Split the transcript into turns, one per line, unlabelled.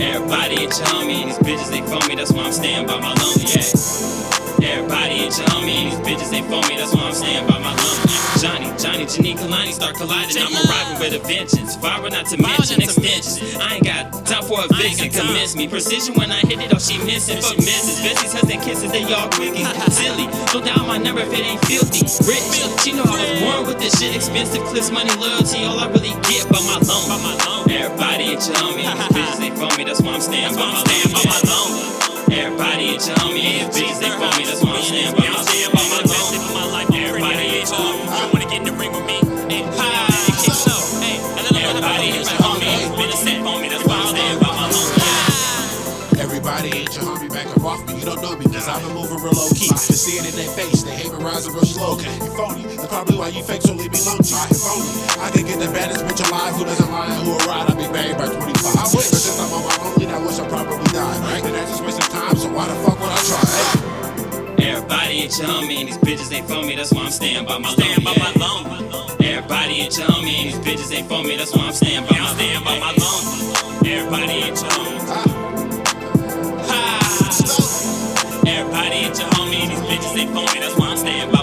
Everybody your homie, these bitches they phone me, that's why I'm staying by my lonely, yeah. Everybody ain't your homie, and these bitches ain't for me, that's why I'm staying by my lonely. Johnny, Johnny, Janine, Kalani start colliding, I'm arriving with a vengeance. Viral not to mention extensions. I ain't got time for a vixen, convince me. Precision when I hit it, oh she missing. Fuck misses, Bessie's hugs and kisses, they all quickie. Silly, so down my number if it ain't filthy. Rich, she know I was born with this shit. Expensive clips, money, loyalty, all I really get by my loan. Everybody ain't your homie, and these bitches ain't for me, that's why I'm staying by my by my loan. Everybody ain't your homie, these bitches they me, that's why I'm staying by my stand by my loan. Everybody ain't your homie, you wanna get in the ring with me? Hey, hi, kick so, hey, everybody ain't your homie, and these bitches they me, that's why I'm staying by my loan.
Everybody ain't your homie, back up off me. You don't know me, cause I've been moving real low key. To see it in their face, they hate me rising real slow. You phony, that's probably why you fake, so leave me alone. Try if only I can get the baddest bitch alive who doesn't lie and who will
Everybody ain't your homie, and these bitches they phone me, that's why I'm staying by my staying by my loan. Everybody ain't your homie, and these bitches they phone me, that's why I'm staying by my staying by my loan. Everybody ain't your homie. Ha. Everybody ain't your homie, and these bitches they phone me, that's